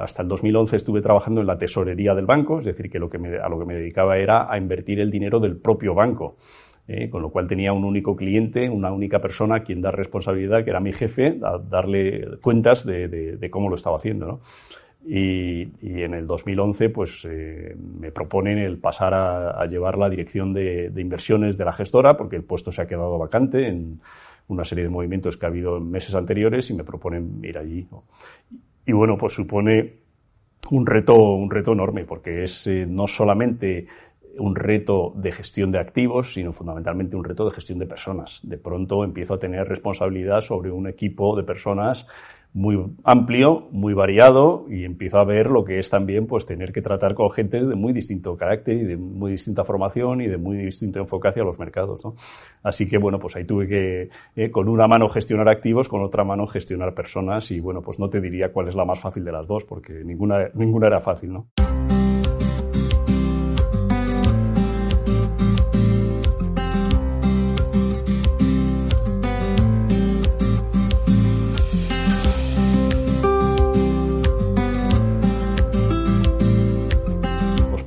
hasta el 2011 estuve trabajando en la tesorería del banco, es decir, que, lo que a lo que me dedicaba era a invertir el dinero del propio banco. Eh, con lo cual tenía un único cliente, una única persona a quien dar responsabilidad, que era mi jefe, a darle cuentas de, cómo lo estaba haciendo. ¿no? Y, en el 2011 pues eh, me proponen el pasar a, llevar la dirección de, inversiones de la gestora porque el puesto se ha quedado vacante en una serie de movimientos que ha habido en meses anteriores y me proponen ir allí. Y bueno, pues supone un reto, un reto enorme porque es eh, no solamente un reto de gestión de activos, sino fundamentalmente un reto de gestión de personas. De pronto empiezo a tener responsabilidad sobre un equipo de personas muy amplio, muy variado y empiezo a ver lo que es también pues tener que tratar con gentes de muy distinto carácter y de muy distinta formación y de muy distinto enfoque hacia los mercados. ¿no? Así que bueno, pues ahí tuve que eh, con una mano gestionar activos, con otra mano gestionar personas y bueno, pues no te diría cuál es la más fácil de las dos porque ninguna, ninguna era fácil, ¿no?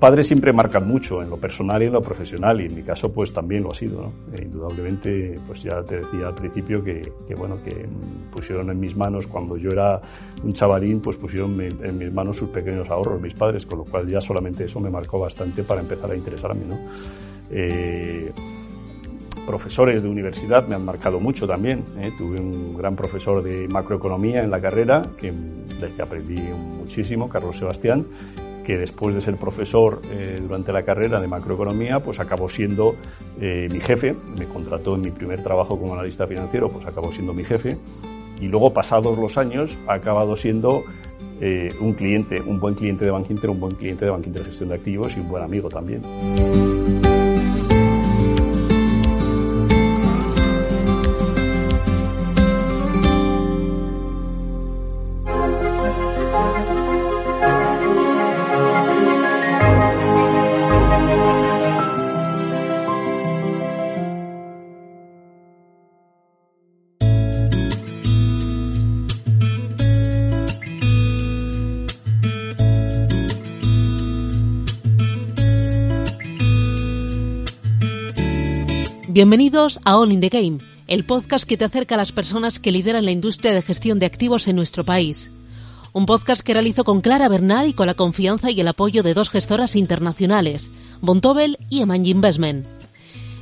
Padres siempre marcan mucho en lo personal y en lo profesional y en mi caso pues también lo ha sido. ¿no? E indudablemente pues ya te decía al principio que, bueno que pusieron en mis manos cuando yo era un chavalín pues pusieron en mis manos sus pequeños ahorros mis padres con lo cual ya solamente eso me marcó bastante para empezar a interesarme. ¿no? Eh, profesores de universidad me han marcado mucho también. ¿eh? Tuve un gran profesor de macroeconomía en la carrera, que, del que aprendí muchísimo, Carlos Sebastián, que después de ser profesor eh, durante la carrera de macroeconomía, pues acabó siendo eh, mi jefe, me contrató en mi primer trabajo como analista financiero, pues acabó siendo mi jefe, y luego pasados los años ha acabado siendo eh, un cliente, un buen cliente de Bank Inter, un buen cliente de Bank Inter Gestión de Activos y un buen amigo también. Bienvenidos a All in the Game, el podcast que te acerca a las personas que lideran la industria de gestión de activos en nuestro país. Un podcast que realizo con Clara Bernal y con la confianza y el apoyo de dos gestoras internacionales, Bontobel y Emanji Investment.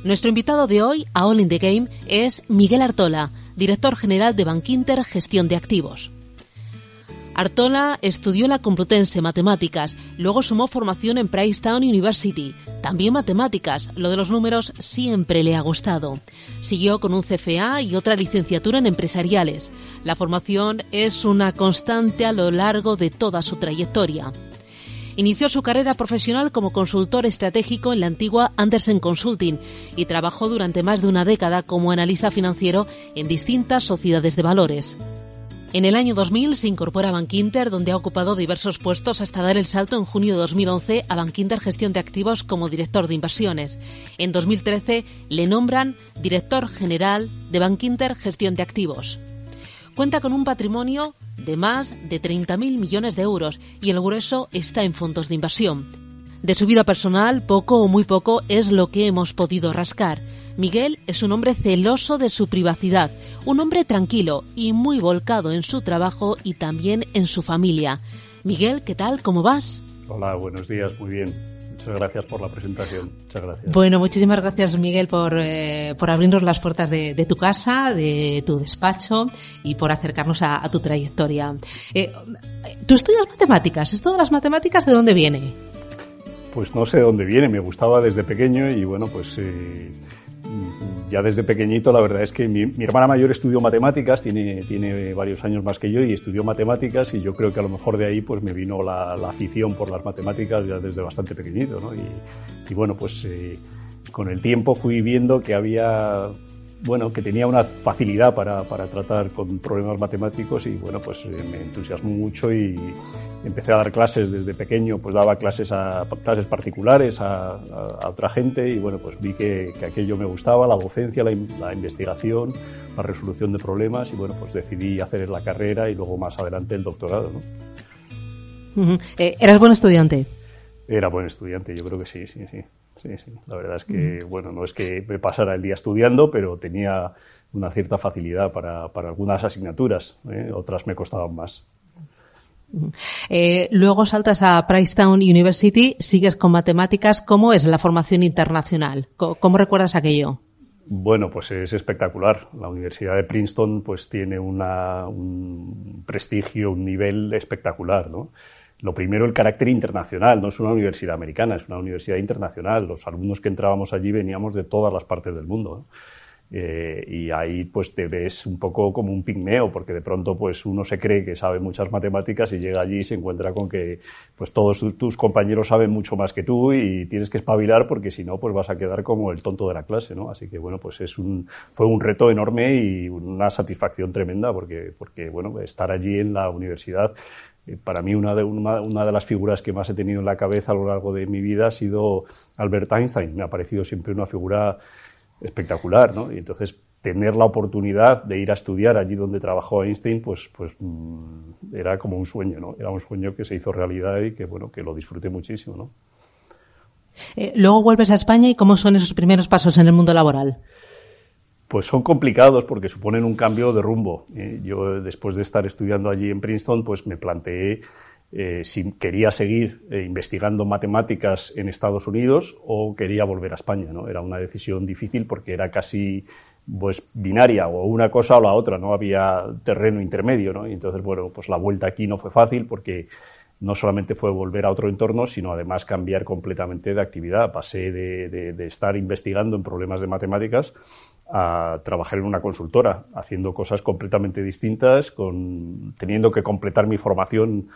Nuestro invitado de hoy a All in the Game es Miguel Artola, director general de Bankinter Gestión de Activos. Artola estudió la Complutense Matemáticas, luego sumó formación en Town University, también matemáticas, lo de los números siempre le ha gustado. Siguió con un CFA y otra licenciatura en empresariales. La formación es una constante a lo largo de toda su trayectoria. Inició su carrera profesional como consultor estratégico en la antigua Andersen Consulting y trabajó durante más de una década como analista financiero en distintas sociedades de valores. En el año 2000 se incorpora a Bankinter, donde ha ocupado diversos puestos hasta dar el salto en junio de 2011 a Bankinter Gestión de Activos como director de inversiones. En 2013 le nombran director general de Bankinter Gestión de Activos. Cuenta con un patrimonio de más de 30.000 millones de euros y el grueso está en fondos de inversión. De su vida personal, poco o muy poco es lo que hemos podido rascar. Miguel es un hombre celoso de su privacidad, un hombre tranquilo y muy volcado en su trabajo y también en su familia. Miguel, ¿qué tal? ¿Cómo vas? Hola, buenos días, muy bien. Muchas gracias por la presentación. Muchas gracias. Bueno, muchísimas gracias, Miguel, por, eh, por abrirnos las puertas de, tu casa, de tu despacho y por acercarnos a, tu trayectoria. Eh, ¿Tú estudias matemáticas? ¿Esto de las matemáticas de dónde viene? Pues no sé de dónde viene. Me gustaba desde pequeño y bueno, pues eh, ya desde pequeñito la verdad es que mi, hermana mayor estudió matemáticas, tiene, tiene varios años más que yo y estudió matemáticas y yo creo que a lo mejor de ahí pues me vino la, afición por las matemáticas ya desde bastante pequeñito. Y, bueno, pues eh, con el tiempo fui viendo que había bueno, que tenía una facilidad para, para, tratar con problemas matemáticos y bueno, pues eh, me entusiasmó mucho y empecé a dar clases desde pequeño, pues daba clases a clases particulares a, a, otra gente y bueno, pues vi que, que aquello me gustaba, la docencia, la, la, investigación, la resolución de problemas y bueno, pues decidí hacer la carrera y luego más adelante el doctorado, ¿no? ¿Eras buen estudiante? Era buen estudiante, yo creo que sí, sí, sí. Sí, sí. La verdad es que, bueno, no es que me pasara el día estudiando, pero tenía una cierta facilidad para, para algunas asignaturas. ¿eh? Otras me costaban más. Eh, luego saltas a Pricetown University, sigues con matemáticas. ¿Cómo es la formación internacional? ¿Cómo, recuerdas aquello? Bueno, pues es espectacular. La Universidad de Princeton pues tiene una, un prestigio, un nivel espectacular, ¿no? Lo primero, el carácter internacional. No es una universidad americana, es una universidad internacional. Los alumnos que entrábamos allí veníamos de todas las partes del mundo. Eh, y ahí pues te ves un poco como un pigmeo, porque de pronto pues uno se cree que sabe muchas matemáticas y llega allí y se encuentra con que pues todos tus compañeros saben mucho más que tú y tienes que espabilar porque si no pues vas a quedar como el tonto de la clase, ¿no? Así que bueno, pues es un, fue un reto enorme y una satisfacción tremenda porque, porque bueno, estar allí en la universidad eh, para mí una de, una, una, de las figuras que más he tenido en la cabeza a lo largo de mi vida ha sido Albert Einstein. Me ha parecido siempre una figura espectacular, ¿no? Y entonces tener la oportunidad de ir a estudiar allí donde trabajó Einstein, pues, pues mm, era como un sueño, ¿no? Era un sueño que se hizo realidad y que, bueno, que lo disfruté muchísimo, ¿no? Eh, luego vuelves a España y ¿cómo son esos primeros pasos en el mundo laboral? Pues son complicados porque suponen un cambio de rumbo. Eh, yo, después de estar estudiando allí en Princeton, pues me planteé eh, si quería seguir eh, investigando matemáticas en Estados Unidos o quería volver a España. ¿no? Era una decisión difícil porque era casi pues binaria o una cosa o la otra, no había terreno intermedio, ¿no? Y entonces, bueno, pues la vuelta aquí no fue fácil porque no solamente fue volver a otro entorno, sino además cambiar completamente de actividad. Pasé de, de, de estar investigando en problemas de matemáticas a trabajar en una consultora, haciendo cosas completamente distintas, con, teniendo que completar mi formación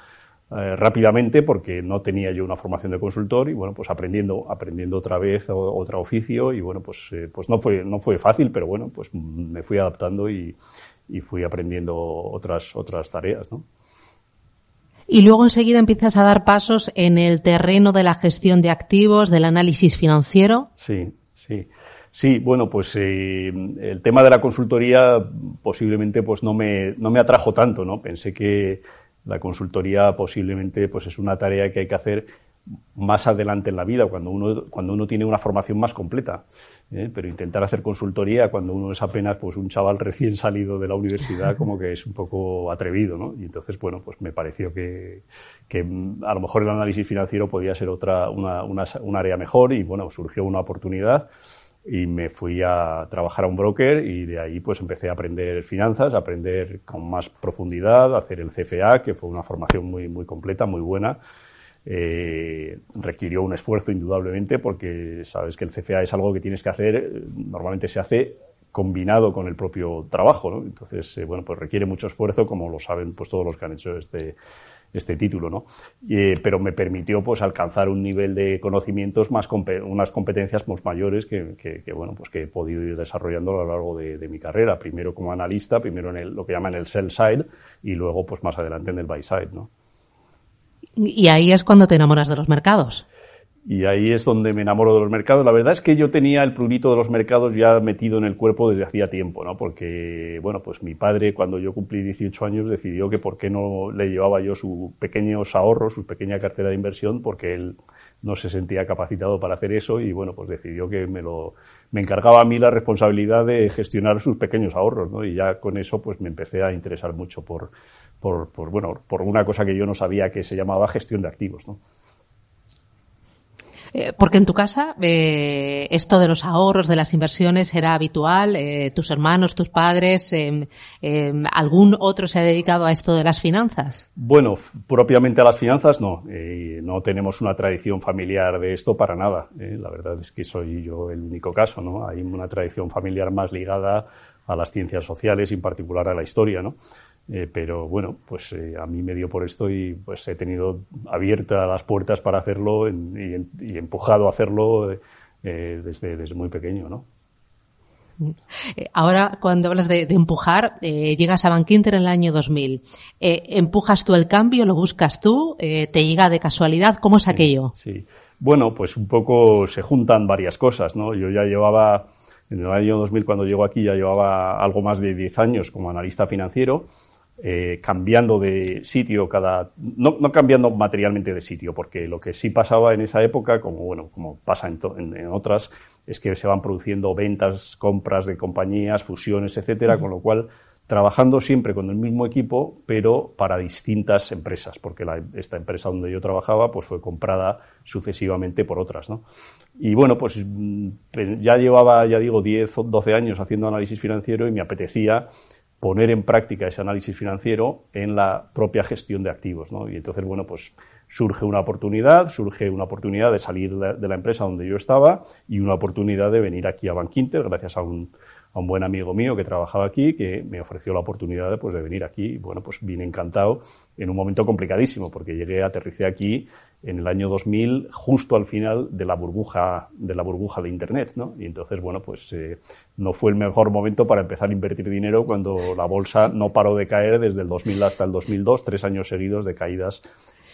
eh, rápidamente porque no tenía yo una formación de consultor y bueno, pues aprendiendo, aprendiendo otra vez otro oficio y bueno, pues, eh, pues no fue, no fue fácil, pero bueno, pues me fui adaptando y, y fui aprendiendo otras, otras tareas, ¿no? Y luego enseguida empiezas a dar pasos en el terreno de la gestión de activos, del análisis financiero. Sí, sí. Sí, bueno, pues eh, el tema de la consultoría posiblemente pues no me, no me atrajo tanto, ¿no? Pensé que la consultoría posiblemente pues es una tarea que hay que hacer más adelante en la vida, cuando uno, cuando uno tiene una formación más completa. ¿eh? Pero intentar hacer consultoría cuando uno es apenas pues un chaval recién salido de la universidad, como que es un poco atrevido, ¿no? Y entonces, bueno, pues me pareció que, que a lo mejor el análisis financiero podía ser otra, una, una, un área mejor y bueno, surgió una oportunidad y me fui a trabajar a un broker y de ahí pues empecé a aprender finanzas, a aprender con más profundidad, hacer el CFA, que fue una formación muy, muy completa, muy buena. Eh, requirió un esfuerzo indudablemente porque sabes que el CFA es algo que tienes que hacer, normalmente se hace combinado con el propio trabajo, ¿no? Entonces, eh, bueno, pues requiere mucho esfuerzo, como lo saben pues todos los que han hecho este, este título, ¿no? Eh, pero me permitió pues alcanzar un nivel de conocimientos más, unas competencias más mayores que, que, bueno, pues que he podido ir desarrollando a lo largo de, de mi carrera. Primero como analista, primero en el, lo que llaman el sell side y luego pues más adelante en el buy side, ¿no? Y ahí es cuando te enamoras de los mercados. Y ahí es donde me enamoro de los mercados. La verdad es que yo tenía el prurito de los mercados ya metido en el cuerpo desde hacía tiempo, ¿no? Porque, bueno, pues mi padre cuando yo cumplí 18 años decidió que por qué no le llevaba yo sus pequeños ahorros, su pequeña cartera de inversión, porque él no se sentía capacitado para hacer eso y, bueno, pues decidió que me lo, me encargaba a mí la responsabilidad de gestionar sus pequeños ahorros, ¿no? Y ya con eso, pues me empecé a interesar mucho por, por, por bueno, por una cosa que yo no sabía que se llamaba gestión de activos, ¿no? Eh, porque en tu casa eh, esto de los ahorros, de las inversiones era habitual. Eh, tus hermanos, tus padres, em, em, ¿algún otro se ha dedicado a esto de las finanzas? Bueno, propiamente a las finanzas no. no tenemos una tradición familiar de esto para nada. la verdad es que soy yo el único caso. ¿no? Hay una tradición familiar más ligada a las ciencias sociales en particular a la historia. ¿no? Eh, pero bueno, pues eh, a mí me dio por esto y pues he tenido abiertas las puertas para hacerlo y, y, empujado a hacerlo eh, desde, desde muy pequeño, ¿no? Ahora, cuando hablas de, de empujar, llegas a Bankinter en el año 2000. Eh, ¿Empujas tú el cambio? ¿Lo buscas tú? ¿Te llega de casualidad? ¿Cómo es aquello? Sí. Bueno, pues un poco se juntan varias cosas, ¿no? Yo ya llevaba, en el año 2000 cuando llego aquí, ya llevaba algo más de 10 años como analista financiero eh, cambiando de sitio cada, no, no, cambiando materialmente de sitio, porque lo que sí pasaba en esa época, como bueno, como pasa en, en, otras, es que se van produciendo ventas, compras de compañías, fusiones, etcétera, con lo cual trabajando siempre con el mismo equipo, pero para distintas empresas, porque la, esta empresa donde yo trabajaba pues fue comprada sucesivamente por otras, ¿no? Y bueno, pues mm, ya llevaba, ya digo, 10 o 12 años haciendo análisis financiero y me apetecía poner en práctica ese análisis financiero en la propia gestión de activos. ¿no? Y entonces, bueno, pues surge una oportunidad, surge una oportunidad de salir de la empresa donde yo estaba y una oportunidad de venir aquí a Bankinter gracias a un, a un buen amigo mío que trabajaba aquí, que me ofreció la oportunidad de, pues, de venir aquí. Bueno, pues vine encantado en un momento complicadísimo, porque llegué, aterricé aquí en el año 2000, justo al final de la burbuja de la burbuja de Internet, ¿no? Y entonces, bueno, pues eh, no fue el mejor momento para empezar a invertir dinero cuando la bolsa no paró de caer desde el 2000 hasta el 2002, tres años seguidos de caídas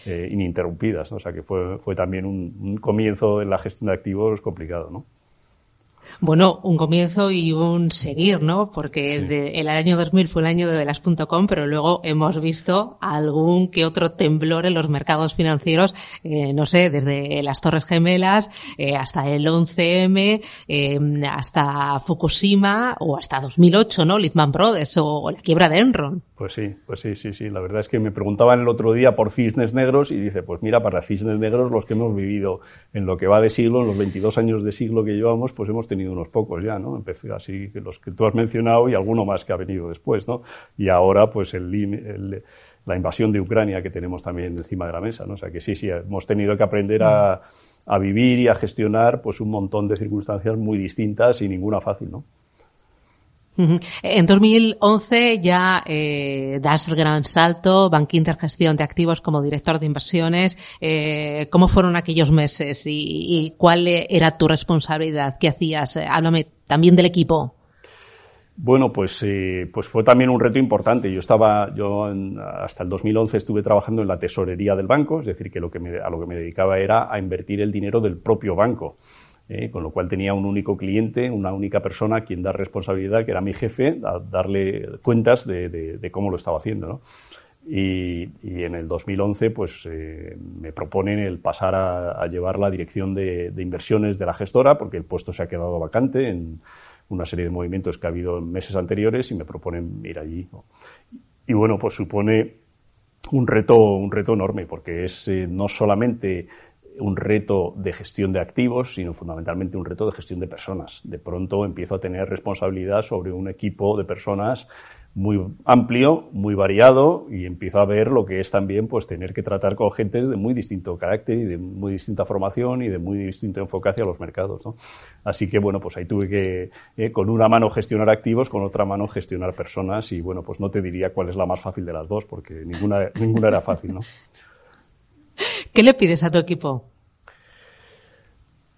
eh, ininterrumpidas, ¿no? O sea que fue, fue también un, un comienzo en la gestión de activos complicado, ¿no? Bueno, un comienzo y un seguir, ¿no? Porque el año 2000 fue el año de velas.com, pero luego hemos visto algún que otro temblor en los mercados financieros, eh, no sé, desde las Torres Gemelas eh, hasta el 11M, eh, hasta Fukushima o hasta 2008, ¿no? Lehman Brothers o, la quiebra de Enron. Pues sí, pues sí, sí, sí. La verdad es que me preguntaban el otro día por cisnes negros y dice, pues mira, para cisnes negros los que hemos vivido en lo que va de siglo, en los 22 años de siglo que llevamos, pues hemos tenido unos pocos ya, ¿no? Empecé así, los que tú has mencionado y alguno más que ha venido después, ¿no? Y ahora, pues, el, la invasión de Ucrania que tenemos también encima de la mesa, ¿no? O sea que sí, sí, hemos tenido que aprender a, a vivir y a gestionar, pues, un montón de circunstancias muy distintas y ninguna fácil, ¿no? En 2011 ya eh, das el gran salto, Bankinter Gestión de Activos como director de inversiones. Eh, ¿Cómo fueron aquellos meses y, cuál era tu responsabilidad? ¿Qué hacías? Eh, háblame también del equipo. Bueno, pues, eh, pues fue también un reto importante. Yo estaba, yo hasta el 2011 estuve trabajando en la tesorería del banco, es decir, que, lo que me, a lo que me dedicaba era a invertir el dinero del propio banco. ¿Eh? con lo cual tenía un único cliente, una única persona a quien dar responsabilidad, que era mi jefe, a darle cuentas de, cómo lo estaba haciendo. ¿no? Y, en el 2011 pues eh, me proponen el pasar a, llevar la dirección de, inversiones de la gestora porque el puesto se ha quedado vacante en una serie de movimientos que ha habido en meses anteriores y me proponen ir allí. Y bueno, pues supone un reto, un reto enorme porque es eh, no solamente un reto de gestión de activos, sino fundamentalmente un reto de gestión de personas. De pronto empiezo a tener responsabilidad sobre un equipo de personas muy amplio, muy variado y empiezo a ver lo que es también pues tener que tratar con gentes de muy distinto carácter y de muy distinta formación y de muy distinto enfoque hacia los mercados. ¿no? Así que bueno, pues ahí tuve que eh, con una mano gestionar activos, con otra mano gestionar personas y bueno, pues no te diría cuál es la más fácil de las dos porque ninguna, ninguna era fácil, ¿no? ¿Qué le pides a tu equipo?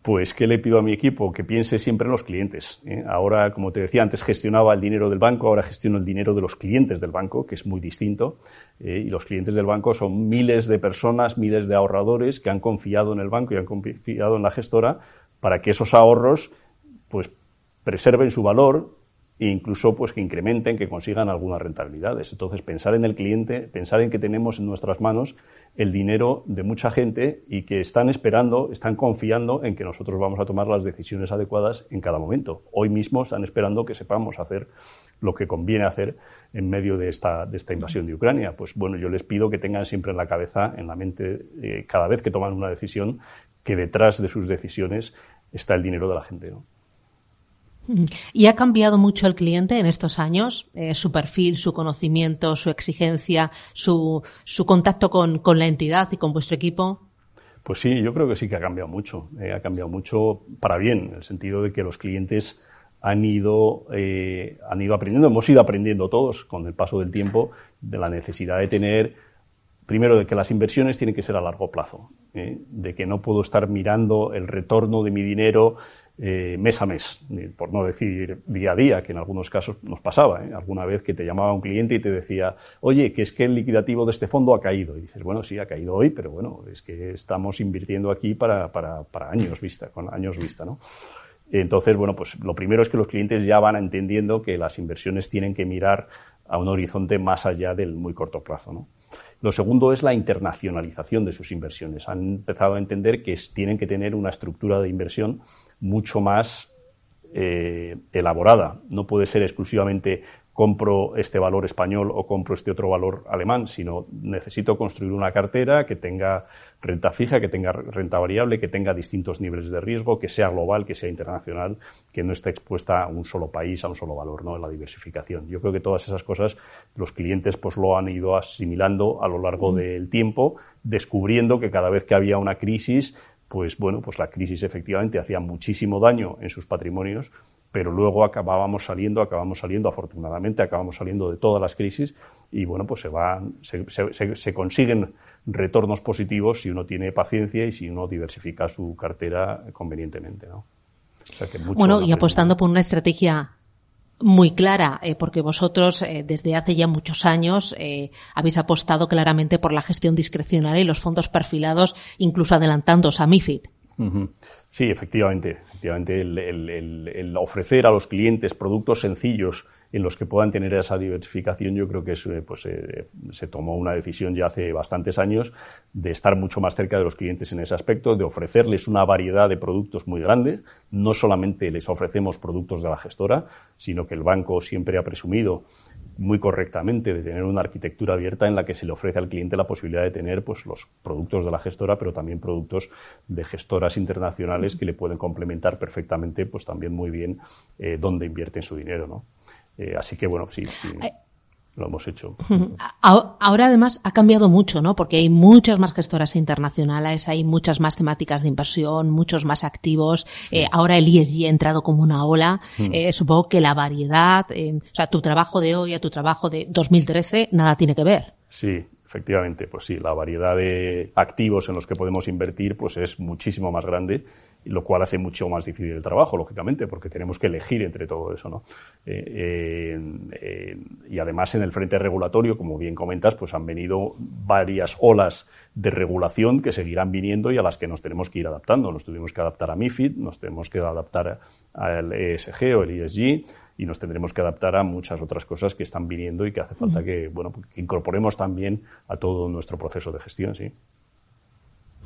Pues, ¿qué le pido a mi equipo? Que piense siempre en los clientes. ¿eh? Ahora, como te decía, antes gestionaba el dinero del banco, ahora gestiono el dinero de los clientes del banco, que es muy distinto. ¿eh? y los clientes del banco son miles de personas, miles de ahorradores que han confiado en el banco y han confiado en la gestora para que esos ahorros, pues, preserven su valor, e incluso pues que incrementen, que consigan algunas rentabilidades. Entonces, pensar en el cliente, pensar en que tenemos en nuestras manos el dinero de mucha gente y que están esperando, están confiando en que nosotros vamos a tomar las decisiones adecuadas en cada momento. Hoy mismo están esperando que sepamos hacer lo que conviene hacer en medio de esta, de esta invasión de Ucrania. Pues bueno, yo les pido que tengan siempre en la cabeza, en la mente, eh, cada vez que toman una decisión, que detrás de sus decisiones está el dinero de la gente. ¿Y ha cambiado mucho el cliente en estos años? Eh, su perfil, su conocimiento, su exigencia, su, su contacto con, la entidad y con vuestro equipo. Pues sí, yo creo que sí que ha cambiado mucho. Eh, ha cambiado mucho para bien, en el sentido de que los clientes han ido, eh, han ido aprendiendo, hemos ido aprendiendo todos con el paso del tiempo de la necesidad de tener primero de que las inversiones tienen que ser a largo plazo, ¿eh? de que no puedo estar mirando el retorno de mi dinero eh, mes a mes, por no decir día a día, que en algunos casos nos pasaba. ¿eh? Alguna vez que te llamaba un cliente y te decía, oye, que es que el liquidativo de este fondo ha caído. Y dices, bueno, sí, ha caído hoy, pero bueno, es que estamos invirtiendo aquí para, para, para años vista, con años vista, ¿no? Entonces, bueno, pues lo primero es que los clientes ya van entendiendo que las inversiones tienen que mirar a un horizonte más allá del muy corto plazo. ¿no? Lo segundo es la internacionalización de sus inversiones. Han empezado a entender que tienen que tener una estructura de inversión mucho más eh, elaborada. No puede ser exclusivamente compro este valor español o compro este otro valor alemán, sino necesito construir una cartera que tenga renta fija, que tenga renta variable, que tenga distintos niveles de riesgo, que sea global, que sea internacional, que no esté expuesta a un solo país, a un solo valor, ¿no? En la diversificación. Yo creo que todas esas cosas los clientes pues lo han ido asimilando a lo largo del tiempo, descubriendo que cada vez que había una crisis, pues bueno, pues la crisis efectivamente hacía muchísimo daño en sus patrimonios, pero luego acabábamos saliendo, acabamos saliendo, afortunadamente, acabamos saliendo de todas las crisis y bueno, pues se van, se, consiguen retornos positivos si uno tiene paciencia y si uno diversifica su cartera convenientemente, ¿no? bueno, y apostando por una estrategia muy clara, eh, porque vosotros eh, desde hace ya muchos años eh, habéis apostado claramente por la gestión discrecional y los fondos perfilados, incluso adelantándoos a MIFID. Sí, efectivamente. Efectivamente, el, ofrecer a los clientes productos sencillos en los que puedan tener esa diversificación, yo creo que es, pues, se tomó una decisión ya hace bastantes años de estar mucho más cerca de los clientes en ese aspecto, de ofrecerles una variedad de productos muy grande. No solamente les ofrecemos productos de la gestora, sino que el banco siempre ha presumido muy correctamente de tener una arquitectura abierta en la que se le ofrece al cliente la posibilidad de tener pues, los productos de la gestora, pero también productos de gestoras internacionales que le pueden complementar perfectamente, pues también muy bien eh, dónde invierte su dinero, ¿no? Eh, así que bueno, sí, sí lo hemos hecho. Ahora además ha cambiado mucho, ¿no? Porque hay muchas más gestoras internacionales, hay muchas más temáticas de inversión, muchos más activos. Eh, ahora el ESG ha entrado como una ola. Hmm. Eh, supongo que la variedad, eh, o sea, tu trabajo de hoy a tu trabajo de 2013 nada tiene que ver. Sí, efectivamente, pues sí, la variedad de activos en los que podemos invertir pues es muchísimo más grande lo cual hace mucho más difícil el trabajo, lógicamente, porque tenemos que elegir entre todo eso, ¿no? Eh, y además en el frente regulatorio, como bien comentas, pues han venido varias olas de regulación que seguirán viniendo y a las que nos tenemos que ir adaptando. Nos tuvimos que adaptar a MIFID, nos tenemos que adaptar al ESG o el ESG y nos tendremos que adaptar a muchas otras cosas que están viniendo y que hace falta que, bueno, que incorporemos también a todo nuestro proceso de gestión, sí.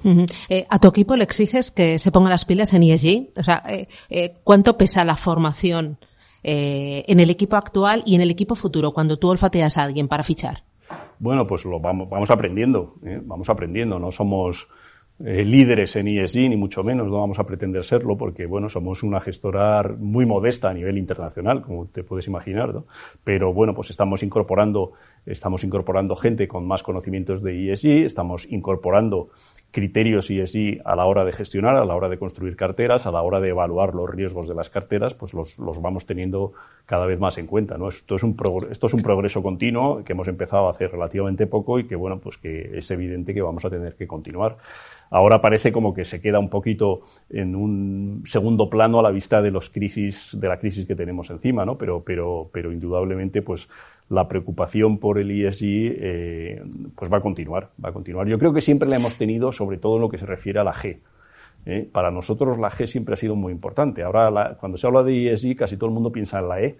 Eh, ¿A tu equipo le exiges que se ponga las pilas en ESG? O sea, eh, eh, ¿cuánto pesa la formación en el equipo actual y en el equipo futuro cuando tú olfateas a alguien para fichar? Bueno, pues lo vamos, aprendiendo, vamos aprendiendo. No somos líderes en ESG, ni mucho menos, no vamos a pretender serlo, porque bueno, somos una gestora muy modesta a nivel internacional, como te puedes imaginar, ¿no? Pero bueno, pues estamos incorporando, estamos incorporando gente con más conocimientos de ESG, estamos incorporando criterios ESG a la hora de gestionar, a la hora de construir carteras, a la hora de evaluar los riesgos de las carteras, pues los, los vamos teniendo cada vez más en cuenta. ¿no? Esto, es un esto es un progreso continuo que hemos empezado a hacer relativamente poco y que, bueno, pues que es evidente que vamos a tener que continuar. Ahora parece como que se queda un poquito en un segundo plano a la vista de los crisis, de la crisis que tenemos encima, ¿no? Pero, pero, pero indudablemente, pues la preocupación por el ESG eh, pues va a continuar, va a continuar. Yo creo que siempre la hemos tenido, sobre todo en lo que se refiere a la G. ¿eh? Para nosotros la G siempre ha sido muy importante. Ahora, cuando se habla de ESG, casi todo el mundo piensa en la E,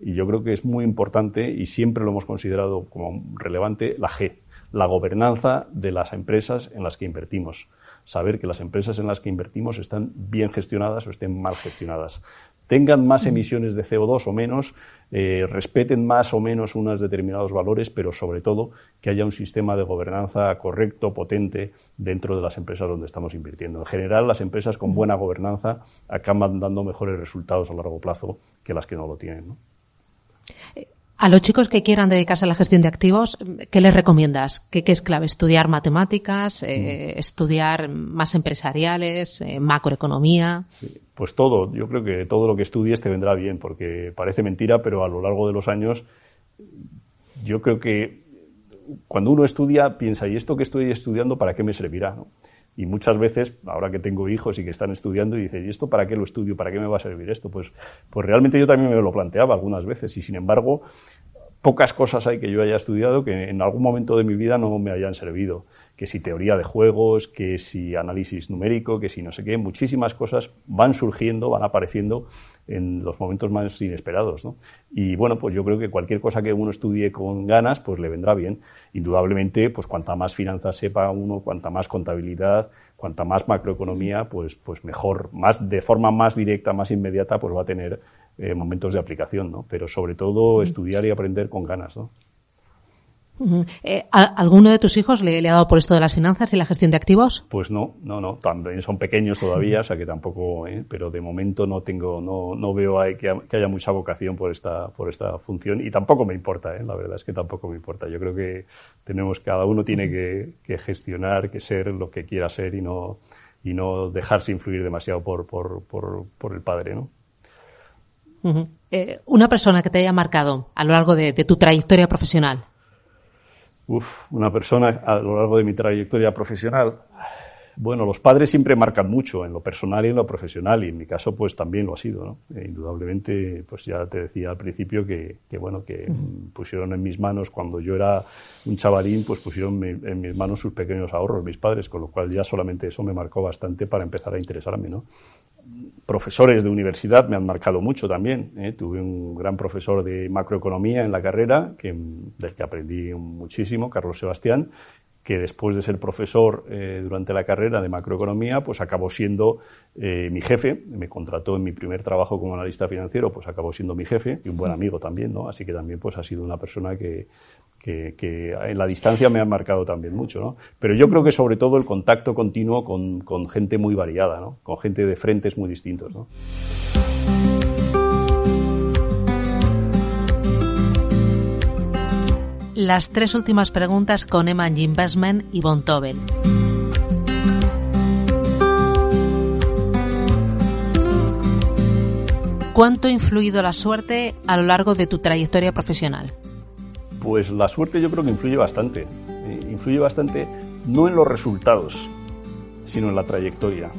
y yo creo que es muy importante y siempre lo hemos considerado como relevante la G, la gobernanza de las empresas en las que invertimos. Saber que las empresas en las que invertimos están bien gestionadas o estén mal gestionadas tengan más emisiones de CO2 o menos, eh, respeten más o menos unos determinados valores, pero sobre todo que haya un sistema de gobernanza correcto, potente dentro de las empresas donde estamos invirtiendo. En general, las empresas con buena gobernanza acaban dando mejores resultados a largo plazo que las que no lo tienen. ¿no? Eh, a los chicos que quieran dedicarse a la gestión de activos, ¿qué les recomiendas? ¿Qué, es clave? ¿Estudiar matemáticas? Eh, ¿Estudiar más empresariales? ¿Macroeconomía? Pues todo, yo creo que todo lo que estudies te vendrá bien, porque parece mentira, pero a lo largo de los años yo creo que cuando uno estudia piensa, ¿y esto que estoy estudiando para qué me servirá? Y muchas veces, ahora que tengo hijos y que están estudiando, y dicen, ¿y esto para qué lo estudio? ¿Para qué me va a servir esto? Pues, pues realmente yo también me lo planteaba algunas veces y sin embargo, pocas cosas hay que yo haya estudiado que en algún momento de mi vida no me hayan servido. Que si teoría de juegos, que si análisis numérico, que si no sé qué, muchísimas cosas van surgiendo, van apareciendo en los momentos más inesperados. ¿no? Y bueno, pues yo creo que cualquier cosa que uno estudie con ganas, pues le vendrá bien. Indudablemente, pues cuanta más finanzas sepa uno, cuanta más contabilidad, cuanta más macroeconomía, pues, pues mejor, más, de forma más directa, más inmediata, pues va a tener eh, momentos de aplicación, ¿no? Pero sobre todo estudiar y aprender con ganas, ¿no? Eh, ¿Alguno de tus hijos le, ha dado por esto de las finanzas y la gestión de activos? Pues no, no, no. También son pequeños todavía, o sea que tampoco, ¿eh? pero de momento no tengo, no, no veo que, haya mucha vocación por esta, por esta función y tampoco me importa, ¿eh? la verdad es que tampoco me importa. Yo creo que tenemos, cada uno tiene que, que gestionar, que ser lo que quiera ser y no, y no dejarse influir demasiado por, por, por, por el padre, ¿no? Una persona que te haya marcado a lo largo de, tu trayectoria profesional. Uf, una persona a lo largo de mi trayectoria profesional. Bueno, los padres siempre marcan mucho en lo personal y en lo profesional y en mi caso pues también lo ha sido, ¿no? E indudablemente, pues ya te decía al principio que, bueno, que pusieron en mis manos cuando yo era un chavalín, pues pusieron en mis manos sus pequeños ahorros, mis padres, con lo cual ya solamente eso me marcó bastante para empezar a interesarme, ¿no? Profesores de universidad me han marcado mucho también. ¿eh? Tuve un gran profesor de macroeconomía en la carrera, que, del que aprendí muchísimo, Carlos Sebastián, que después de ser profesor eh, durante la carrera de macroeconomía, pues acabó siendo eh, mi jefe, me contrató en mi primer trabajo como analista financiero, pues acabó siendo mi jefe y un buen amigo también, ¿no? Así que también pues ha sido una persona que, que, en la distancia me ha marcado también mucho, ¿no? Pero yo creo que sobre todo el contacto continuo con, con gente muy variada, ¿no? Con gente de frentes muy distintos, ¿no? Las tres últimas preguntas con Eman Investment y Von Tobel. ¿Cuánto ha influido la suerte a lo largo de tu trayectoria profesional? Pues la suerte yo creo que influye bastante. Eh, influye bastante no en los resultados, sino en la trayectoria.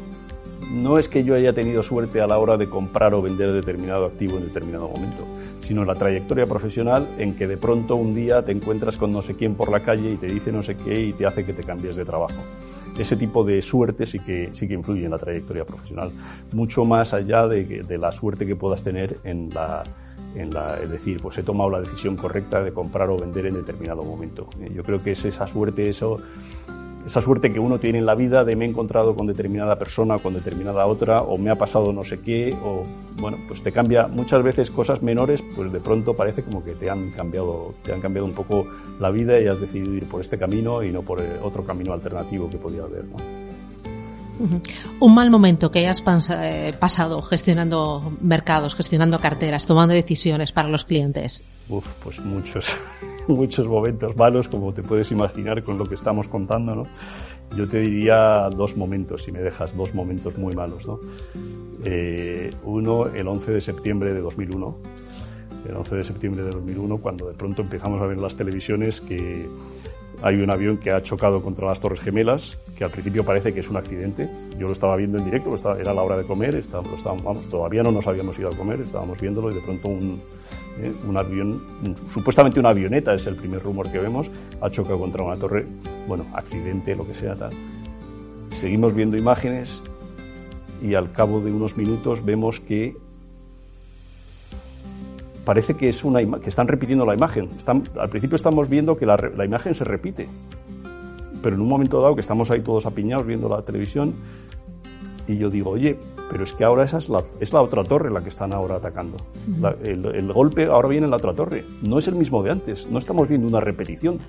No es que yo haya tenido suerte a la hora de comprar o vender determinado activo en determinado momento, sino la trayectoria profesional en que de pronto un día te encuentras con no sé quién por la calle y te dice no sé qué y te hace que te cambies de trabajo. Ese tipo de suerte sí que, sí que influye en la trayectoria profesional, mucho más allá de, de la suerte que puedas tener en la, es decir, pues he tomado la decisión correcta de comprar o vender en determinado momento. Eh, yo creo que es esa suerte, eso, esa suerte que uno tiene en la vida de me he encontrado con determinada persona con determinada otra, o me ha pasado no sé qué, o bueno, pues te cambia muchas veces cosas menores, pues de pronto parece como que te han cambiado, te han cambiado un poco la vida y has decidido ir por este camino y no por otro camino alternativo que podía haber, ¿no? Un mal momento que hayas eh, pasado gestionando mercados, gestionando carteras, tomando decisiones para los clientes. Uf, pues muchos, muchos momentos malos, como te puedes imaginar con lo que estamos contando, ¿no? Yo te diría dos momentos, si me dejas, dos momentos muy malos, ¿no? Eh, uno, el 11 de septiembre de 2001. El 11 de septiembre de 2001, cuando de pronto empezamos a ver las televisiones que hay un avión que ha chocado contra las Torres Gemelas, que al principio parece que es un accidente. Yo lo estaba viendo en directo, era la hora de comer, estábamos, vamos, todavía no nos habíamos ido a comer, estábamos viéndolo y de pronto un, eh, un avión, supuestamente una avioneta, es el primer rumor que vemos, ha chocado contra una torre, bueno, accidente, lo que sea, tal. Seguimos viendo imágenes y al cabo de unos minutos vemos que parece que, es una que están repitiendo la imagen. al principio estamos viendo que la, imagen se repite, pero en un momento dado que estamos ahí todos apiñados viendo la televisión, y yo digo, oye, pero es que ahora esa es la, es la otra torre la que están ahora atacando. el, golpe ahora viene en la otra torre. No es el mismo de antes, no estamos viendo una repetición.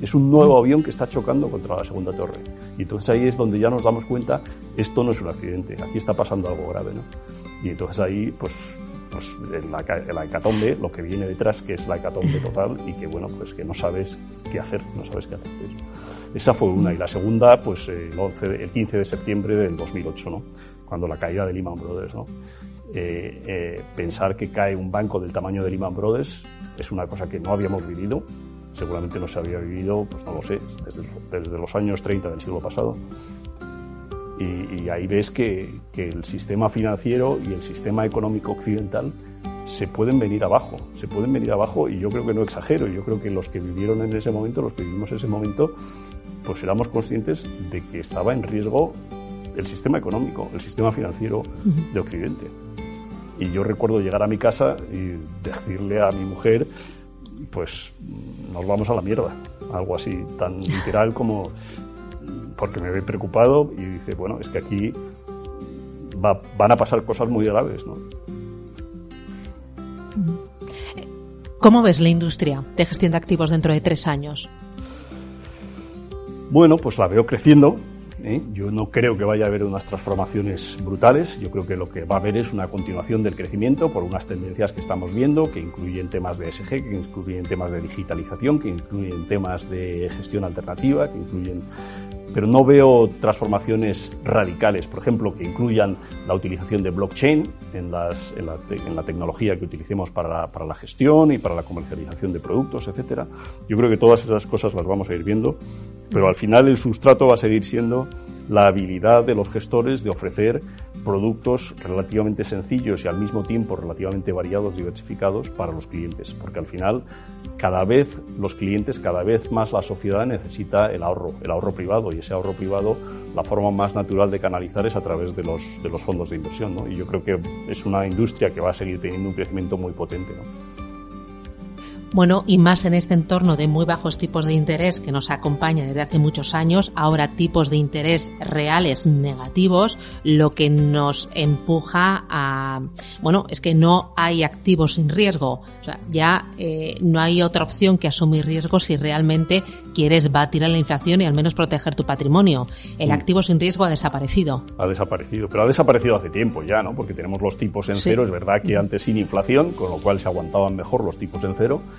Es un nuevo avión que está chocando contra la segunda torre. Y entonces ahí es donde ya nos damos cuenta, esto no es un accidente, aquí está pasando algo grave. ¿no? Y entonces ahí, pues pues en la, la, hecatombe, lo que viene detrás, que es la hecatombe total y que, bueno, pues que no sabes qué hacer, no sabes qué hacer. Esa fue una. Y la segunda, pues el, 11, el 15 de septiembre del 2008, ¿no? Cuando la caída de Lehman Brothers, ¿no? Eh, eh, pensar que cae un banco del tamaño de Lehman Brothers es una cosa que no habíamos vivido, seguramente no se había vivido, pues no lo sé, desde, desde los años 30 del siglo pasado. Y, ahí ves que, el sistema financiero y el sistema económico occidental se pueden venir abajo, se pueden venir abajo y yo creo que no exagero, yo creo que los que vivieron en ese momento, los que vivimos ese momento, pues éramos conscientes de que estaba en riesgo el sistema económico, el sistema financiero de Occidente. Y yo recuerdo llegar a mi casa y decirle a mi mujer, pues nos vamos a la mierda, algo así tan literal como porque me ve preocupado y dice, bueno, es que aquí van a pasar cosas muy graves, ¿no? ¿Cómo ves la industria de gestión de activos dentro de tres años? Bueno, pues la veo creciendo. ¿eh? Yo no creo que vaya a haber unas transformaciones brutales. Yo creo que lo que va a haber es una continuación del crecimiento por unas tendencias que estamos viendo, que incluyen temas de SG, que incluyen temas de digitalización, que incluyen temas de gestión alternativa, que incluyen pero no veo transformaciones radicales, por ejemplo, que incluyan la utilización de blockchain en, la, tecnología que utilicemos para la, para la, gestión y para la comercialización de productos, etcétera. Yo creo que todas esas cosas las vamos a ir viendo, pero al final el sustrato va a seguir siendo la habilidad de los gestores de ofrecer productos relativamente sencillos y al mismo tiempo relativamente variados, diversificados para los clientes, porque al final cada vez los clientes, cada vez más la sociedad necesita el ahorro, el ahorro privado y ese ahorro privado la forma más natural de canalizar es a través de los, de los fondos de inversión y yo creo que es una industria que va a seguir teniendo un crecimiento muy potente. Bueno, y más en este entorno de muy bajos tipos de interés que nos acompaña desde hace muchos años, ahora tipos de interés reales negativos, lo que nos empuja a, bueno, es que no hay activos sin riesgo. O sea, ya eh, no hay otra opción que asumir riesgo si realmente quieres batir a la inflación y al menos proteger tu patrimonio. El mm. activo sin riesgo ha desaparecido. Ha desaparecido, pero ha desaparecido hace tiempo ya, ¿no? Porque tenemos los tipos en cero. Es verdad que antes sin inflación, con lo cual se aguantaban mejor los tipos en cero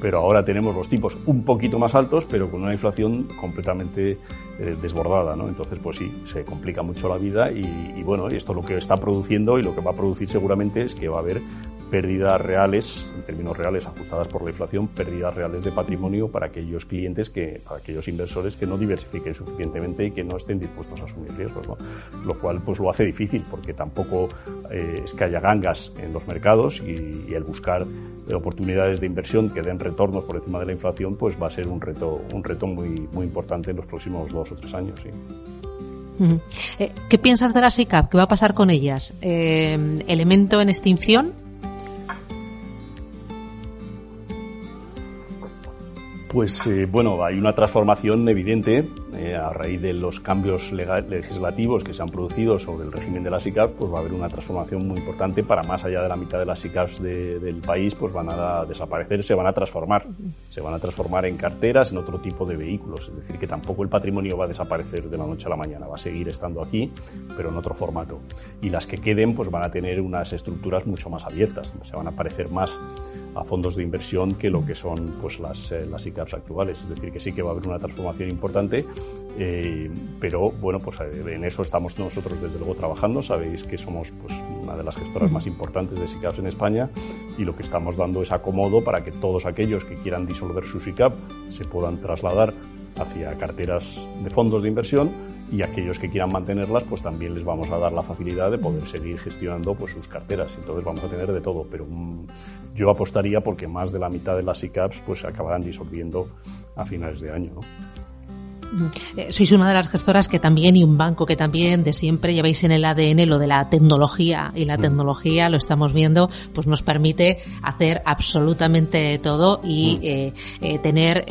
pero ahora tenemos los tipos un poquito más altos, pero con una inflación completamente eh, desbordada, ¿no? Entonces, pues sí, se complica mucho la vida y, y, bueno, esto lo que está produciendo y lo que va a producir seguramente es que va a haber pérdidas reales, en términos reales ajustadas por la inflación, pérdidas reales de patrimonio para aquellos clientes, que, para aquellos inversores que no diversifiquen suficientemente y que no estén dispuestos a asumir riesgos, ¿no? Lo cual pues lo hace difícil porque tampoco eh, es que haya gangas en los mercados y, y el buscar oportunidades de inversión que den retornos por encima de la inflación, pues va a ser un reto, un reto muy, muy importante en los próximos dos o tres años. Sí. Eh, ¿Qué piensas de las ICAP? ¿Qué va a pasar con ellas? Eh, ¿Elemento en extinción? Pues eh, bueno, hay una transformación evidente eh, a raíz de los cambios legislativos que se han producido sobre el régimen de las ICAP, pues va a haber una transformación muy importante para más allá de la mitad de las ICAPs del país, pues van a desaparecer, se van a transformar, se van a transformar en carteras, en otro tipo de vehículos. Es decir, que tampoco el patrimonio va a desaparecer de la noche a la mañana, va a seguir estando aquí, pero en otro formato. Y las que queden, pues van a tener unas estructuras mucho más abiertas, se van a parecer más a fondos de inversión que lo que son pues las, eh, las ICAPs actuales. Es decir, que sí que va a haber una transformación importante, eh, pero bueno, pues eh, en eso estamos nosotros desde luego trabajando. Sabéis que somos pues una de las gestoras más importantes de SICAPs en España y lo que estamos dando es acomodo para que todos aquellos que quieran disolver su SICAP se puedan trasladar hacia carteras de fondos de inversión y aquellos que quieran mantenerlas, pues también les vamos a dar la facilidad de poder seguir gestionando pues, sus carteras. Entonces vamos a tener de todo, pero mm, yo apostaría porque más de la mitad de las ICAPs pues acabarán disolviendo a finales de año. ¿no? Eh, sois una de las gestoras que también y un banco que también de siempre lleváis en el ADN lo de la tecnología y la tecnología lo estamos viendo pues nos permite hacer absolutamente todo y eh, eh, tener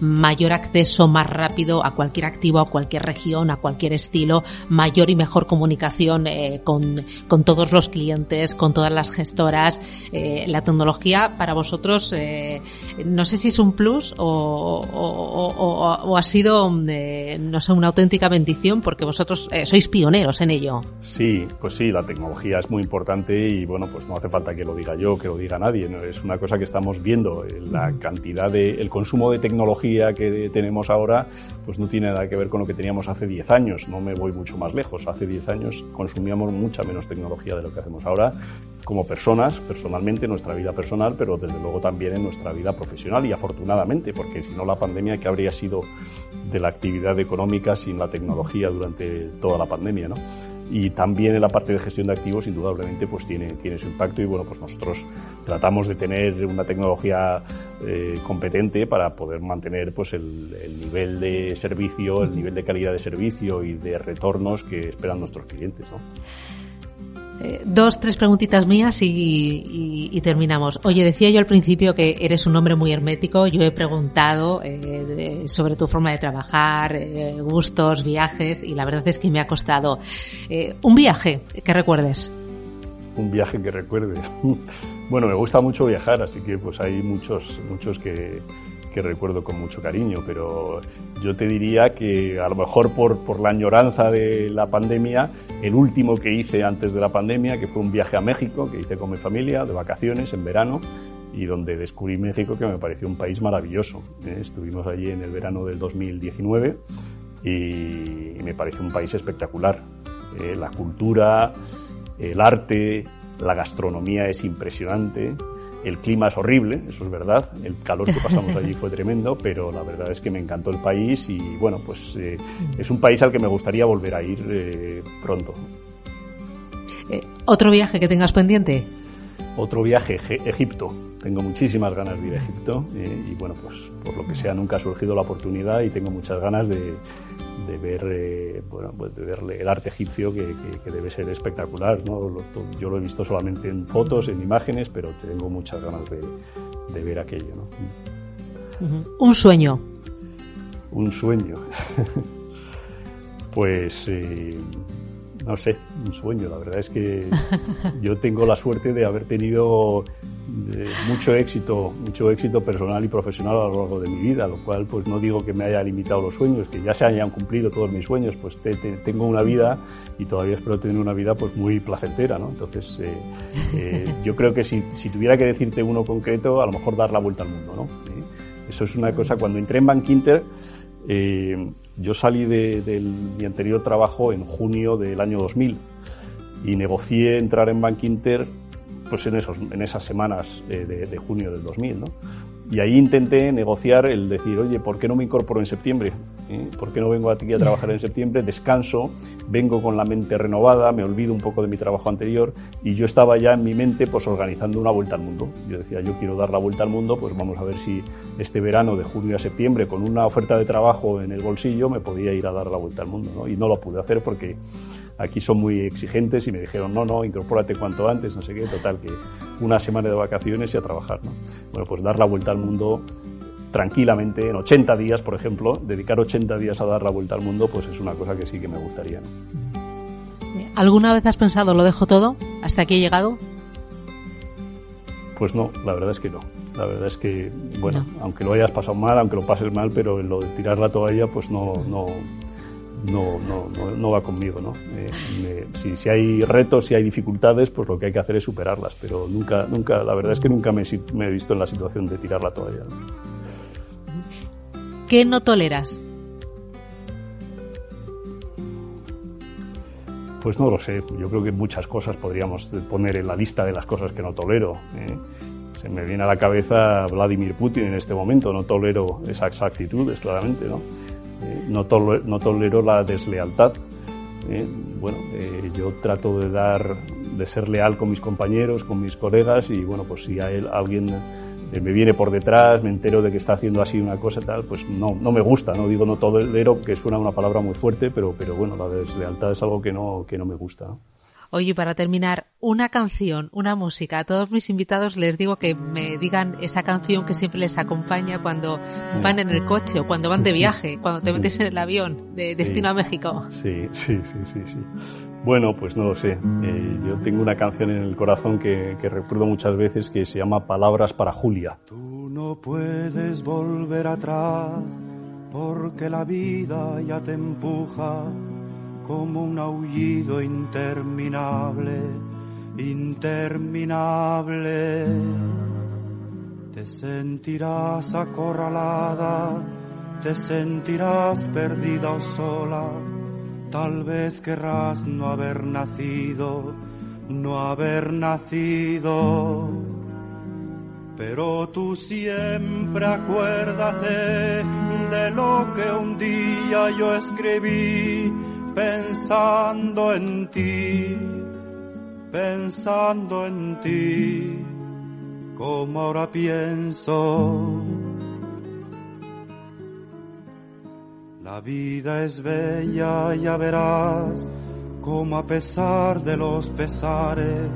mayor acceso más rápido a cualquier activo, a cualquier región, a cualquier estilo, mayor y mejor comunicación con, con todos los clientes, con todas las gestoras. la tecnología para vosotros no sé si es un plus o, o ha sido no sé, una auténtica bendición porque vosotros eh, sois pioneros en ello. Sí, pues sí, la tecnología es muy importante y bueno, pues no hace falta que lo diga yo, que lo diga nadie, ¿no? es una cosa que estamos viendo, la cantidad de, el consumo de tecnología que tenemos ahora, pues no tiene nada que ver con lo que teníamos hace 10 años, no me voy mucho más lejos, hace 10 años consumíamos mucha menos tecnología de lo que hacemos ahora como personas, personalmente, en nuestra vida personal, pero desde luego también en nuestra vida profesional y afortunadamente, porque si no la pandemia, ¿qué habría sido de la actividad económica sin la tecnología durante toda la pandemia? ¿no? y también en la parte de gestión de activos indudablemente pues tiene, tiene su impacto y bueno pues nosotros tratamos de tener una tecnología eh, competente para poder mantener pues el, el, nivel de servicio, el nivel de calidad de servicio y de retornos que esperan nuestros clientes. ¿no? Eh, dos, tres preguntitas mías y, terminamos. Oye, decía yo al principio que eres un hombre muy hermético. Yo he preguntado eh, sobre tu forma de trabajar, eh, gustos, viajes, y la verdad es que me ha costado. un viaje que recuerdes. Un viaje que recuerde. bueno, me gusta mucho viajar, así que pues hay muchos, muchos que, que recuerdo con mucho cariño, pero yo te diría que a lo mejor por, por la añoranza de la pandemia, el último que hice antes de la pandemia, que fue un viaje a México, que hice con mi familia de vacaciones en verano, y donde descubrí México, que me pareció un país maravilloso. ¿eh? Estuvimos allí en el verano del 2019 y me pareció un país espectacular. ¿eh? La cultura, el arte, la gastronomía es impresionante. El clima es horrible, eso es verdad. El calor que pasamos allí fue tremendo, pero la verdad es que me encantó el país y bueno, pues eh, es un país al que me gustaría volver a ir eh, pronto. Eh, ¿Otro viaje que tengas pendiente? Otro viaje, Egipto. Tengo muchísimas ganas de ir a Egipto y bueno, pues por lo que sea nunca ha surgido la oportunidad y tengo muchas ganas de, de ver, eh, bueno, pues de ver el arte egipcio que, debe ser espectacular. ¿no? yo lo he visto solamente en fotos, en imágenes, pero tengo muchas ganas de, ver aquello. ¿no? Un sueño. Un sueño. pues eh, no sé, un sueño. La verdad es que yo tengo la suerte de haber tenido mucho éxito, mucho éxito personal y profesional a lo largo de mi vida, lo cual pues no digo que me haya limitado los sueños, que ya se hayan cumplido todos mis sueños, pues tengo una vida y todavía espero tener una vida pues muy placentera, ¿no? Entonces eh, eh, yo creo que si, si, tuviera que decirte uno concreto, a lo mejor dar la vuelta al mundo, ¿no? Eh, eso es una cosa, cuando entré en Bank Inter, yo salí de, de, mi anterior trabajo en junio del año 2000 y negocié entrar en Bank Inter pues en, esos, en esas semanas eh, de, junio del 2000. ¿no? Y ahí intenté negociar el decir, oye, ¿por qué no me incorporo en septiembre? ¿Eh? ¿Por qué no vengo aquí a trabajar en septiembre? Descanso, vengo con la mente renovada, me olvido un poco de mi trabajo anterior y yo estaba ya en mi mente pues organizando una vuelta al mundo. Yo decía, yo quiero dar la vuelta al mundo, pues vamos a ver si este verano de junio a septiembre con una oferta de trabajo en el bolsillo me podía ir a dar la vuelta al mundo. ¿no? Y no lo pude hacer porque Aquí son muy exigentes y me dijeron, no, no, incorpórate cuanto antes, no sé qué, total, que una semana de vacaciones y a trabajar, ¿no? Bueno, pues dar la vuelta al mundo tranquilamente, en 80 días, por ejemplo, dedicar 80 días a dar la vuelta al mundo, pues es una cosa que sí que me gustaría. ¿Alguna vez has pensado, lo dejo todo? ¿Hasta aquí he llegado? Pues no, la verdad es que no. La verdad es que, bueno, aunque lo hayas pasado mal, aunque lo pases mal, pero en lo de tirar la toalla, pues no, no, no, no, no, va conmigo. ¿no? Eh, si, si, hay retos, si hay dificultades, pues lo que hay que hacer es superarlas. Pero nunca, nunca la verdad es que nunca me, me he visto en la situación de tirar la toalla. ¿Qué no toleras? Pues no lo sé. Yo creo que muchas cosas podríamos poner en la lista de las cosas que no tolero. ¿eh? Se me viene a la cabeza Vladimir Putin en este momento. No tolero esas actitudes, claramente, ¿no? No, tolero, la deslealtad. ¿eh? bueno, eh, yo trato de dar, de ser leal con mis compañeros, con mis colegas y bueno, pues si a él, alguien eh, me viene por detrás, me entero de que está haciendo así una cosa tal, pues no, no me gusta, no digo no tolero, que suena una palabra muy fuerte, pero, pero bueno, la deslealtad es algo que no, que no me gusta. Oye, para terminar, una canción, una música. A todos mis invitados les digo que me digan esa canción que siempre les acompaña cuando van en el coche o cuando van de viaje, cuando te metes en el avión de destino a México. Sí, sí, sí, sí, sí. Bueno, pues no lo sé. Eh, yo tengo una canción en el corazón que, que recuerdo muchas veces que se llama Palabras para Julia. Tú no puedes volver atrás porque la vida ya te empuja como un aullido interminable, interminable. Te sentirás acorralada, te sentirás perdida o sola, tal vez querrás no haber nacido, no haber nacido. Pero tú siempre acuérdate de lo que un día yo escribí pensando en ti, pensando en ti, como ahora pienso. La vida es bella, ya verás, como a pesar de los pesares,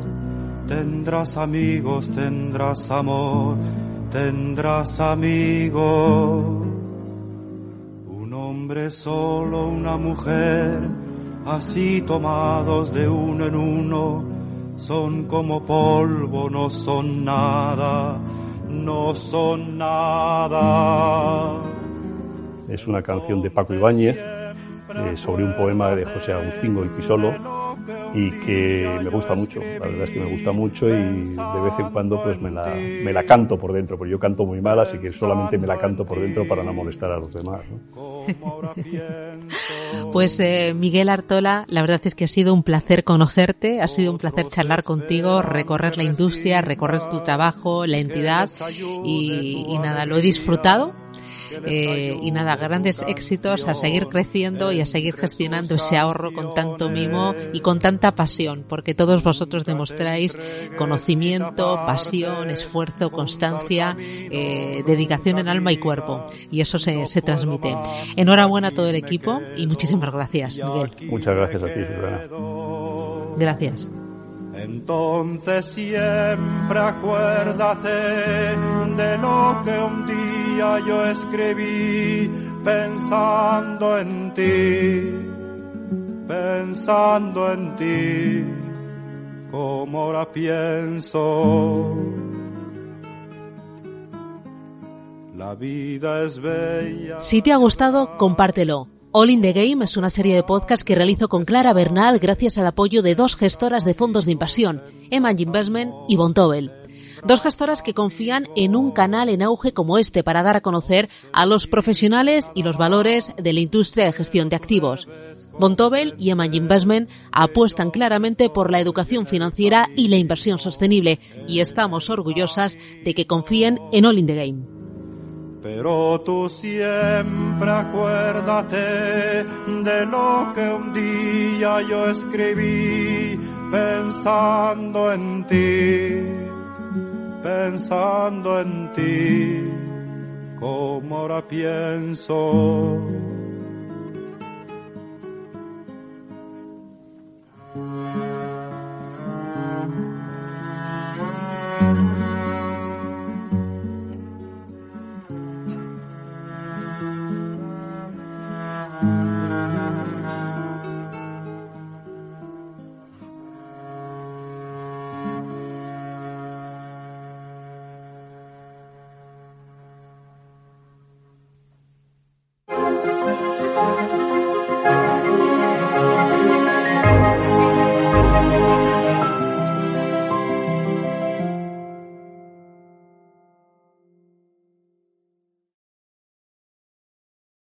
tendrás amigos, tendrás amor, tendrás amigos. Un hombre solo, una mujer, así tomados de uno en uno, son como polvo, no son nada, no son nada. Es una canción de Paco Ibáñez eh, sobre un poema de José Agustín Goitisolo y que me gusta mucho, la verdad es que me gusta mucho y de vez en cuando pues me la, me la canto por dentro, porque yo canto muy mal, así que solamente me la canto por dentro para no molestar a los demás. Pues eh, Miguel Artola, la verdad es que ha sido un placer conocerte, ha sido un placer charlar contigo, recorrer la industria, recorrer tu trabajo, la entidad y nada, lo he disfrutado eh, y nada, grandes éxitos, a seguir creciendo y a seguir gestionando ese ahorro con tanto mimo y con tanta pasión, porque todos vosotros demostráis conocimiento, pasión, esfuerzo, constancia, eh, dedicación en alma y cuerpo. Y eso se, se transmite. Enhorabuena a todo el equipo y muchísimas gracias, Miguel. Muchas gracias a ti, Silvana. Gracias. Entonces siempre acuérdate de lo que un día yo escribí pensando en ti, pensando en ti, como ahora pienso. La vida es bella. Si te ha gustado, compártelo. All in the Game es una serie de podcast que realizo con Clara Bernal gracias al apoyo de dos gestoras de fondos de inversión, Eman Investment y Bontobel. Dos gestoras que confían en un canal en auge como este para dar a conocer a los profesionales y los valores de la industria de gestión de activos. Bontobel y Eman Investment apuestan claramente por la educación financiera y la inversión sostenible y estamos orgullosas de que confíen en All in the Game. Siempre acuérdate de lo que un día yo escribí pensando en ti, pensando en ti, como ahora pienso.